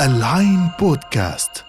العين بودكاست.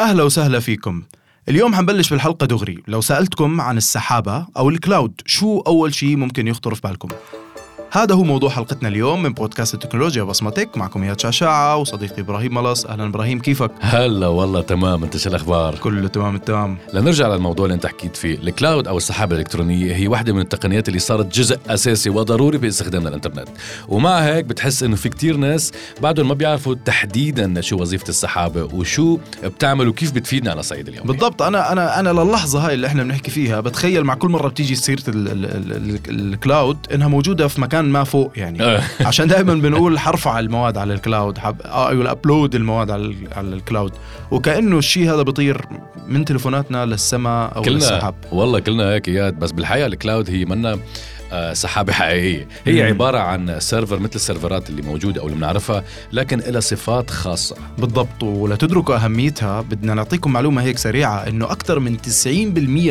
أهلا وسهلا فيكم. اليوم حنبلش بالحلقة دغري. لو سألتكم عن السحابة أو الكلاود شو أول شيء ممكن يخطر في بالكم؟ هذا هو موضوع حلقتنا اليوم من بودكاست التكنولوجيا بصمتك. معكم إياد شعشاعة وصديقي إبراهيم ملص. أهلا إبراهيم كيفك؟ هلا والله تمام. أنت شو الأخبار؟ كله تمام التمام. لنرجع للموضوع اللي أنت حكيت فيه. الكلاود أو السحابة الإلكترونية هي واحدة من التقنيات اللي صارت جزء أساسي وضروري باستخدام الإنترنت. ومع هيك بتحس إنه في كتير ناس بعدهم ما بيعرفوا تحديدا شو وظيفة السحابة وشو بتعمل وكيف بتفيدنا على صعيد اليوم. بالضبط. أنا أنا أنا للحظة هاي اللي إحنا بنحكي فيها بتخيل مع كل مرة بتيجي سيره ال- ال- ال- ال- ال cloud إنها موجودة في مكان ما فوق يعني. آه. عشان دائما بنقول حرفع المواد على ال cloud حب آه upload المواد على على ال cloud وكأنه الشيء هذا بيطير من تليفوناتنا للسماء أو كلنا للسحاب. والله كلنا هيك اياد بس بالحقيقة ال cloud هي منا آه، سحابة حقيقية. هي مم. عبارة عن server مثل ال server ات اللي موجودة أو اللي بنعرفها لكن لها صفات خاصة. بالضبط ولتدركوا أهميتها بدنا نعطيكم معلومة هيك سريعة إنه أكثر من 90%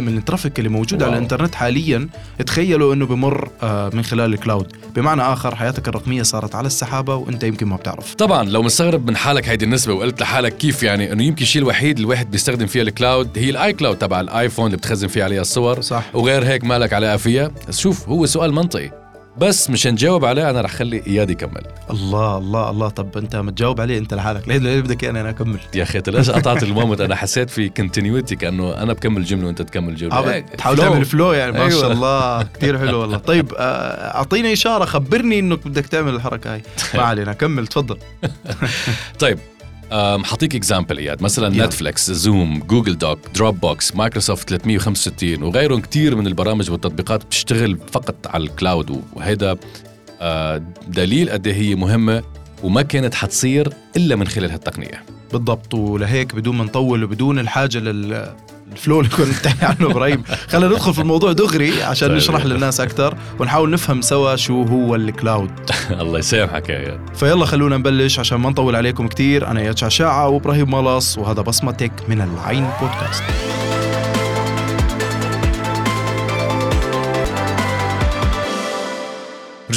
من ال traffic اللي موجود على wow. الإنترنت حاليا تخيلوا إنه بمر آه، من خلال ال cloud. بمعنى آخر حياتك الرقمية صارت على السحابة وإنت يمكن ما بتعرف. طبعا لو مستغرب من حالك هيدي النسبة وقلت لحالك كيف يعني إنه يمكن الشيء الوحيد الواحد بيستخدم فيها ال cloud هي ال iCloud تبع ال iPhone اللي بتخزن فيه عليها الصور. صح. وغير هيك مالك علاقه فيها بس شوف هو سؤال منطقي. بس مشان نجاوب عليه أنا رح خلي اياد يكمل. الله الله الله. طب أنت متجاوب عليه أنت لحالك. ليه؟ ليه بدك أنا أكمل. يا أخي أنت ليش قطعت ال moment أنا حسيت في continuity كأنه أنا بكمل جملة وأنت تكمل جملة. هيك، تحاول flow. تعمل flow يعني. ما شاء أيوة. الله. كثير حلو والله. طيب آه، أعطيني إشارة. خبرني انك بدك تعمل الحركة هاي. ما علينا. كمل تفضل. طيب أم، حاطيك example إياد. مثلا يلا. Netflix Zoom Google Doc Dropbox Microsoft 365 وغيرهم كتير من البرامج والتطبيقات بتشتغل فقط على ال cloud وهيدا آه، دليل قد إيه هي مهمة وما كانت حتصير إلا من خلال هالتقنية. بالضبط. ولهيك بدون ما نطول وبدون الحاجة لل الفلو اللي كنت تحكي عنه إبراهيم. خلينا ندخل في الموضوع دغري عشان طيب. نشرح للناس أكثر. ونحاول نفهم سوا شو هو الكلاود. الله يسامحك يا فيلا خلونا نبلش عشان ما نطول عليكم كثير أنا يا شعشاعة وإبراهيم ملص وهذا بصمتك من العين بودكاست.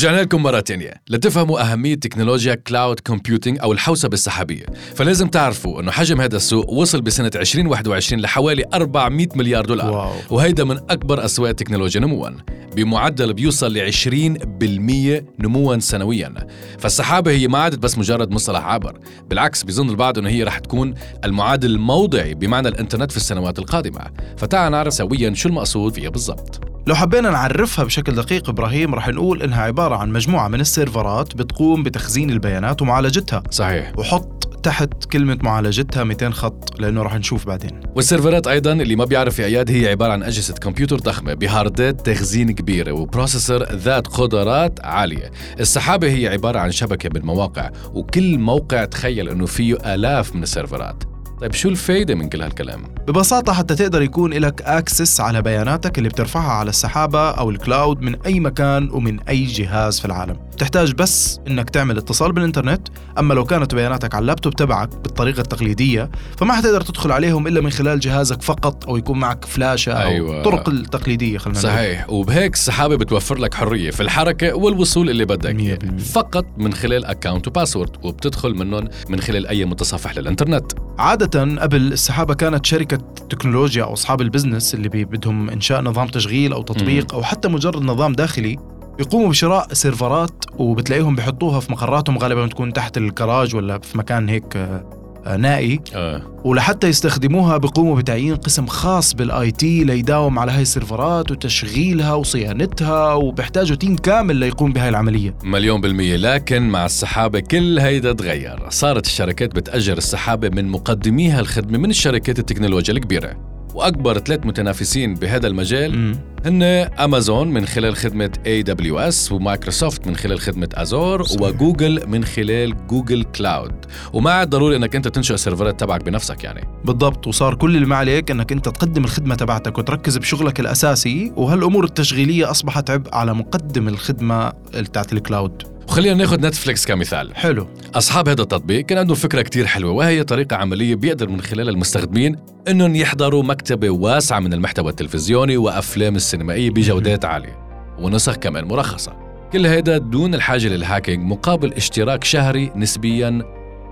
رجعنا لكم مرة تانية لتفهموا أهمية تكنولوجيا cloud computing أو الحوسبة السحابية. فلازم تعرفوا أنه حجم هذا السوق وصل بسنة 2021 لحوالي 400 مليار دولار. wow. وهيدا من أكبر أسواق التكنولوجيا نمواً بمعدل بيوصل ل 20% نمواً سنوياً. فالسحابة هي ما عادت بس مجرد مصطلح عابر بالعكس بيظن البعض أنه هي رح تكون المعادل الموضعي بمعنى الإنترنت في السنوات القادمة. فتعال نعرف سوياً شو المقصود فيها بالضبط. لو حبينا نعرفها بشكل دقيق إبراهيم رح نقول إنها عبارة عن مجموعة من ال servers بتقوم بتخزين البيانات ومعالجتها. صحيح. وحط تحت كلمة معالجتها 200 خط لأنه رح نشوف بعدين. وال servers أيضا اللي ما بيعرف يا اياد هي عبارة عن أجهزة كمبيوتر ضخمة ب hard ات تخزين كبيره و processor ذات قدرات عالية. السحابة هي عبارة عن شبكة من مواقع وكل موقع تخيل إنه فيه آلاف من ال servers. طيب شو الفايدة من كل هالكلام ببساطة حتى تقدر يكون لك access على بياناتك اللي بترفعها على السحابة أو ال cloud من أي مكان ومن أي جهاز في العالم تحتاج بس إنك تعمل اتصال بالإنترنت أما لو كانت بياناتك على اللابتوب تبعك بالطريقة التقليدية فما حتقدر تدخل عليهم إلا من خلال جهازك فقط أو يكون معك فلاشة أو أيوة. الطرق التقليدية خلينا نقول. صحيح وبهيك السحابة بتوفر لك حرية في الحركة والوصول اللي بدك. فقط من خلال account و password وبتدخل منهم من خلال أي متصفح للإنترنت عادة قبل السحابة كانت شركة تكنولوجيا أو أصحاب ال business اللي بدهم إنشاء نظام تشغيل أو تطبيق أو حتى مجرد نظام داخلي. يقوموا بشراء servers وبتلاقيهم بيحطوها في مقراتهم غالبا تكون تحت الكراج ولا في مكان هيك آه، نائي آه. ولحتى يستخدموها بيقوموا بتعيين قسم خاص بال IT ليداوم على هاي ال servers وتشغيلها وصيانتها وبيحتاجوا team كامل ليقوم بهاي العملية مليون بالمية لكن مع السحابة كل هيدا تغير صارت الشركات بتأجر السحابة من مقدميها الخدمة من الشركات التكنولوجيا الكبيرة وأكبر ثلاث متنافسين بهذا المجال مم. هن أمازون من خلال خدمة AWS ومايكروسوفت من خلال خدمة Azure صحيح. وجوجل من خلال Google Cloud وما عاد ضروري أنك أنت تنشئ servers تبعك بنفسك يعني. بالضبط وصار كل اللي ما عليك إنك أنت تقدم الخدمة تبعتك وتركز بشغلك الأساسي وهالأمور التشغيلية أصبحت عبء على مقدم الخدمة بتاعت ال cloud وخلينا ناخذ نتفليكس كمثال. حلو. أصحاب هذا التطبيق كان عندهم فكرة كتير حلوة وهي طريقة عملية بيقدر من خلالها المستخدمين أنهم يحضروا مكتبة واسعة من المحتوى التلفزيوني وأفلام السينمائية بجودات عالية. ونسخ كمان مرخصة. كل هيدا دون الحاجة لل hacking مقابل اشتراك شهري نسبيا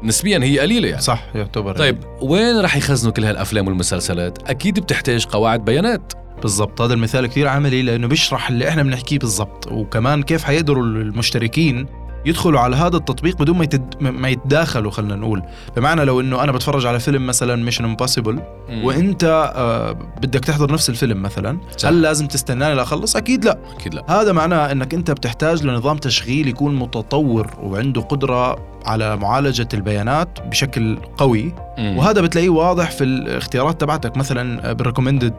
نسبيا هي قليلة يعني. صح يعتبر طيب وين رح يخزنوا كل هالأفلام والمسلسلات؟ أكيد بتحتاج قواعد بيانات. بالضبط هذا المثال كثير عملي لأنه بيشرح اللي إحنا بنحكيه بالضبط وكمان كيف حيقدروا المشتركين يدخلوا على هذا التطبيق بدون ما يتد... ما يتداخلوا خلينا نقول. بمعنى لو إنه أنا بتفرج على فيلم مثلا Mission Impossible وإنت آه بدك تحضر نفس الفيلم مثلا صح. هل لازم تستناني لأخلص؟ أكيد لا. أكيد لا. هذا معناه إنك إنت بتحتاج لنظام تشغيل يكون متطور وعنده قدرة على معالجة البيانات بشكل قوي. مم. وهذا بتلاقيه واضح في الاختيارات تبعتك. مثلا بال recommended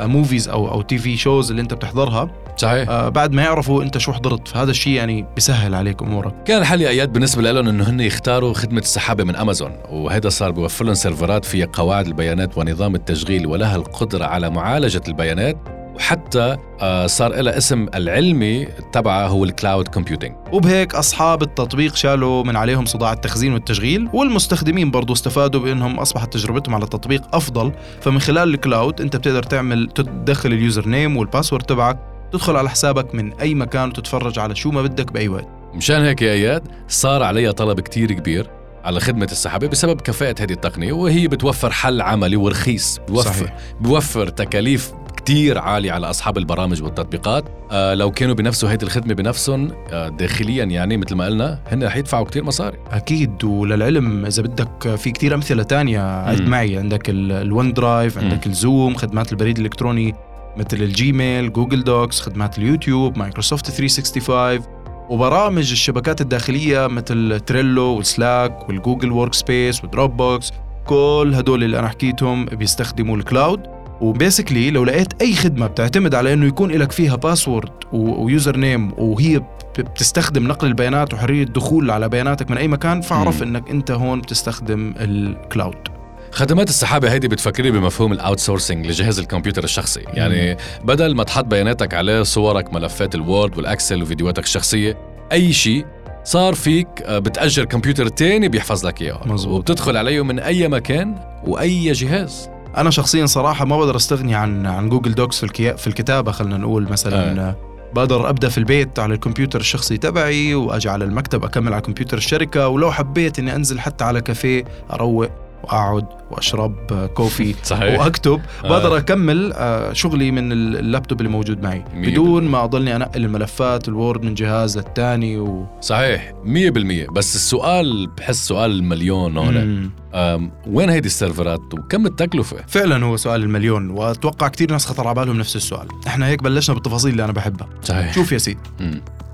movies أو أو TV shows اللي أنت بتحضرها. صحيح. آه، بعد ما يعرفوا أنت شو حضرت. فهذا الشيء يعني بيسهل عليك أمورك. كان الحل يا أياد بالنسبة لهم إنه هن يختاروا خدمة السحابة من امازون وهذا صار بيوفر لهم servers فيها قواعد البيانات ونظام التشغيل ولها القدرة على معالجة البيانات. وحتى آه، صار لها اسم العلمي تبعها هو ال cloud computing وبهيك أصحاب التطبيق شالوا من عليهم صداع التخزين والتشغيل والمستخدمين برضو استفادوا بأنهم أصبحت تجربتهم على التطبيق أفضل. فمن خلال ال cloud أنت بتقدر تعمل تدخل ال username وال password تبعك تدخل على حسابك من أي مكان وتتفرج على شو ما بدك بأي وقت. مشان هيك يا إياد صار عليها طلب كتير كبير على خدمة السحابة بسبب كفاءة هذه التقنية وهي بتوفر حل عملي ورخيص بوفر صحيح. بوفر تكاليف كتير عالية على أصحاب البرامج والتطبيقات. آه لو كانوا بنفسوا هيدي الخدمة بنفسهم آه داخليا يعني مثل ما قلنا هن رح يدفعوا كتير مصاري. أكيد وللعلم إذا بدك في كتير أمثلة تانية. عد. معي. عندك ال OneDrive. عندك ال Zoom خدمات البريد الإلكتروني مثل ال Gmail Google Docs خدمات ال YouTube Microsoft 365 وبرامج الشبكات الداخلية مثل Trello وال Slack وال Google Workspace و Dropbox كل هدول اللي أنا حكيتهم بيستخدموا ال cloud و basically لو لقيت أي خدمة بتعتمد على إنه يكون لك فيها password و username وهي بتستخدم نقل البيانات وحرية الدخول على بياناتك من أي مكان فاعرف. إنك أنت هون بتستخدم ال cloud خدمات السحابة هيدي بتفكرني بمفهوم ال outsourcing لجهاز الكمبيوتر الشخصي. يعني بدل ما تحط بياناتك عليه صورك ملفات ال Word وال Excel وفيديوهاتك الشخصية أي شيء صار فيك آه، بتأجر كمبيوتر تاني بيحفظ لك إياه. وبتدخل عليه من أي مكان وأي جهاز. أنا شخصيا صراحة ما بقدر أستغني عن عن Google Docs في. في الكتابة خلينا نقول مثلا. آه. بقدر أبدأ في البيت على الكمبيوتر الشخصي تبعي وأجي على المكتب أكمل على كمبيوتر الشركة ولو حبيت إني أنزل حتى على كافيه أروق واقعد وأشرب كوفي صحيح. وأكتب. آه. بقدر أكمل آه، شغلي من اللابتوب اللي موجود معي. بدون ما أضلني أنقل الملفات ال Word من جهاز للثاني و... صحيح 100% بس السؤال بحس سؤال المليون هون. وين هيدي ال servers؟ وكم التكلفة؟ فعلا هو سؤال المليون وأتوقع كثير ناس خطر على بالهم نفس السؤال. إحنا هيك بلشنا بالتفاصيل اللي أنا بحبها. صحيح. شوف يا سيدي.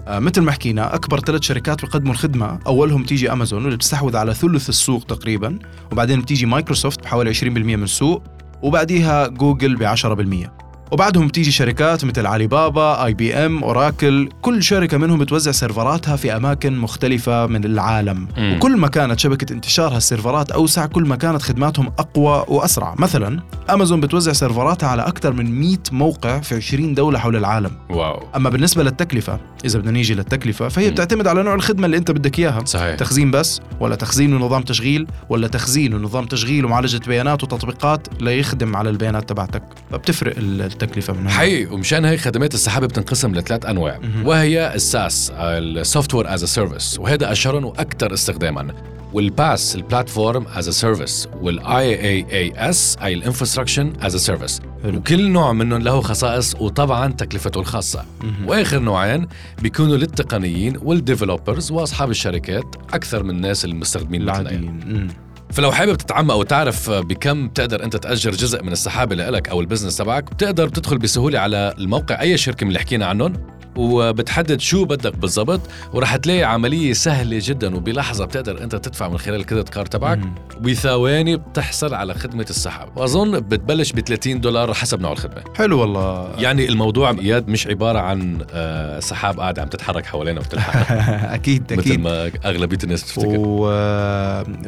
مثل ما حكينا أكبر ثلاث شركات بيقدموا الخدمة. أولهم تيجي أمازون واللي بتستحوذ على ثلث السوق تقريبا. وبعدين بتيجي مايكروسوفت بحوالي 20% من السوق. وبعديها جوجل ب 10% وبعدهم بتيجي شركات مثل علي بابا IBM اوراكل كل شركة منهم بتوزع سيرفراتها في أماكن مختلفة من العالم. مم. وكل ما كانت شبكة انتشار هالسيرفرات أوسع كل ما كانت خدماتهم أقوى وأسرع. مثلا امازون بتوزع سيرفراتها على أكثر من 100 موقع في 20 دولة حول العالم. wow. أما بالنسبة للتكلفة إذا بدنا نيجي للتكلفة فهي مم. بتعتمد على نوع الخدمة اللي أنت بدك إياها. صحيح. تخزين بس ولا تخزين ونظام تشغيل ولا تخزين ونظام تشغيل ومعالجة بيانات وتطبيقات ليخدم على البيانات تبعتك. فبتفرق التكلفة من هنا حقيقي ومشان هيك خدمات السحابة بتنقسم لثلاث أنواع مهم. وهي ال SaaS ال software as a service وهذا أشهرهم وأكثر استخداما وال PaaS ال platform as a service وال IaaS ال infrastructure as a service. وكل نوع منهم له خصائص وطبعا تكلفته الخاصة مهم. وآخر نوعين بيكونوا للتقنيين وال developers وأصحاب الشركات أكثر من الناس المستخدمين. العاديين مم. فلو حابب تتعمق وتعرف بكم بتقدر أنت تأجر جزء من السحابة لإلك أو ال business تبعك بتقدر تدخل بسهولة على الموقع أي شركة من اللي حكينا عنهم. وبتحدد شو بدك بالضبط ورح تلاقي عملية سهلة جدا وبلحظة بتقدر أنت تدفع من خلال ال credit card تبعك. وبثواني بتحصل على خدمة السحب. وأظن بتبلش ب 30 دولار حسب نوع الخدمة. حلو والله. يعني الموضوع إياد مش عبارة عن آه، سحاب قاعدة عم تتحرك حوالينا وبتلحق أكيد مثل أكيد. ما أغلبية الناس بتفتكر. و...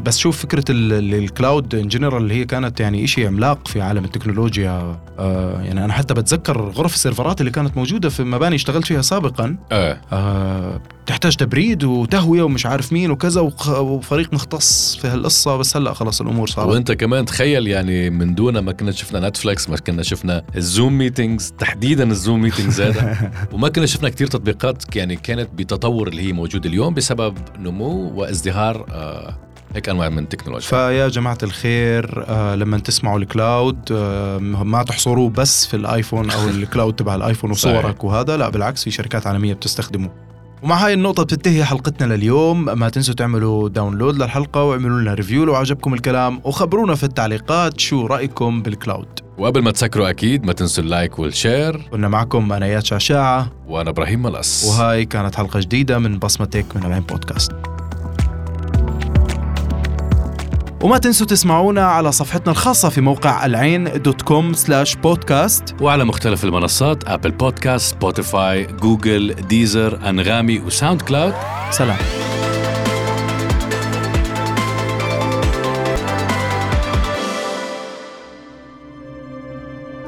بس شوف فكرة ال- ال- ال cloud in general اللي هي كانت يعني شيء عملاق في عالم التكنولوجيا. آه يعني أنا حتى بتذكر غرف السيرفرات اللي كانت موجودة في مباني اشتغلت فيها. فيها سابقا. آه آه تحتاج تبريد وتهوية ومش عارف مين وكذا وفريق مختص في هالقصة بس هلأ خلص الأمور صارت. وأنت كمان تخيل يعني من دون ما كنا شفنا نتفليكس ما كنا شفنا ال Zoom meetings تحديدا ال Zoom meetings هذا. وما كنا شفنا كتير تطبيقات يعني كانت بتطور اللي هي موجودة اليوم بسبب نمو وازدهار آه هيك أنواع من التكنولوجيا. فيا جماعة الخير آه لما تسمعوا ال cloud آه ما تحصروه بس في الآيفون أو ال cloud تبع الآيفون. وصورك وهذا لا بالعكس في شركات عالمية بتستخدمه. ومع هاي النقطة بتنتهي حلقتنا لليوم. ما تنسوا تعملوا download للحلقة واعملوا لنا review لو عجبكم الكلام وخبرونا في التعليقات شو رأيكم بال cloud وقبل ما تسكروا أكيد ما تنسوا ال like وال share كنا معكم أنا اياد شعشاعة وأنا إبراهيم ملص. وهاي كانت حلقة جديدة من بصمتك من العين بودكاست. وما تنسوا تسمعونا على صفحتنا الخاصة في موقع العين dot com slash بودكاست. وعلى مختلف المنصات ابل بودكاست سبوتيفاي جوجل ديزر أنغامي وساوند كلاود سلام.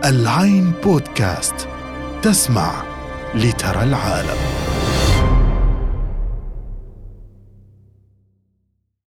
العين بودكاست تسمع لترى العالم.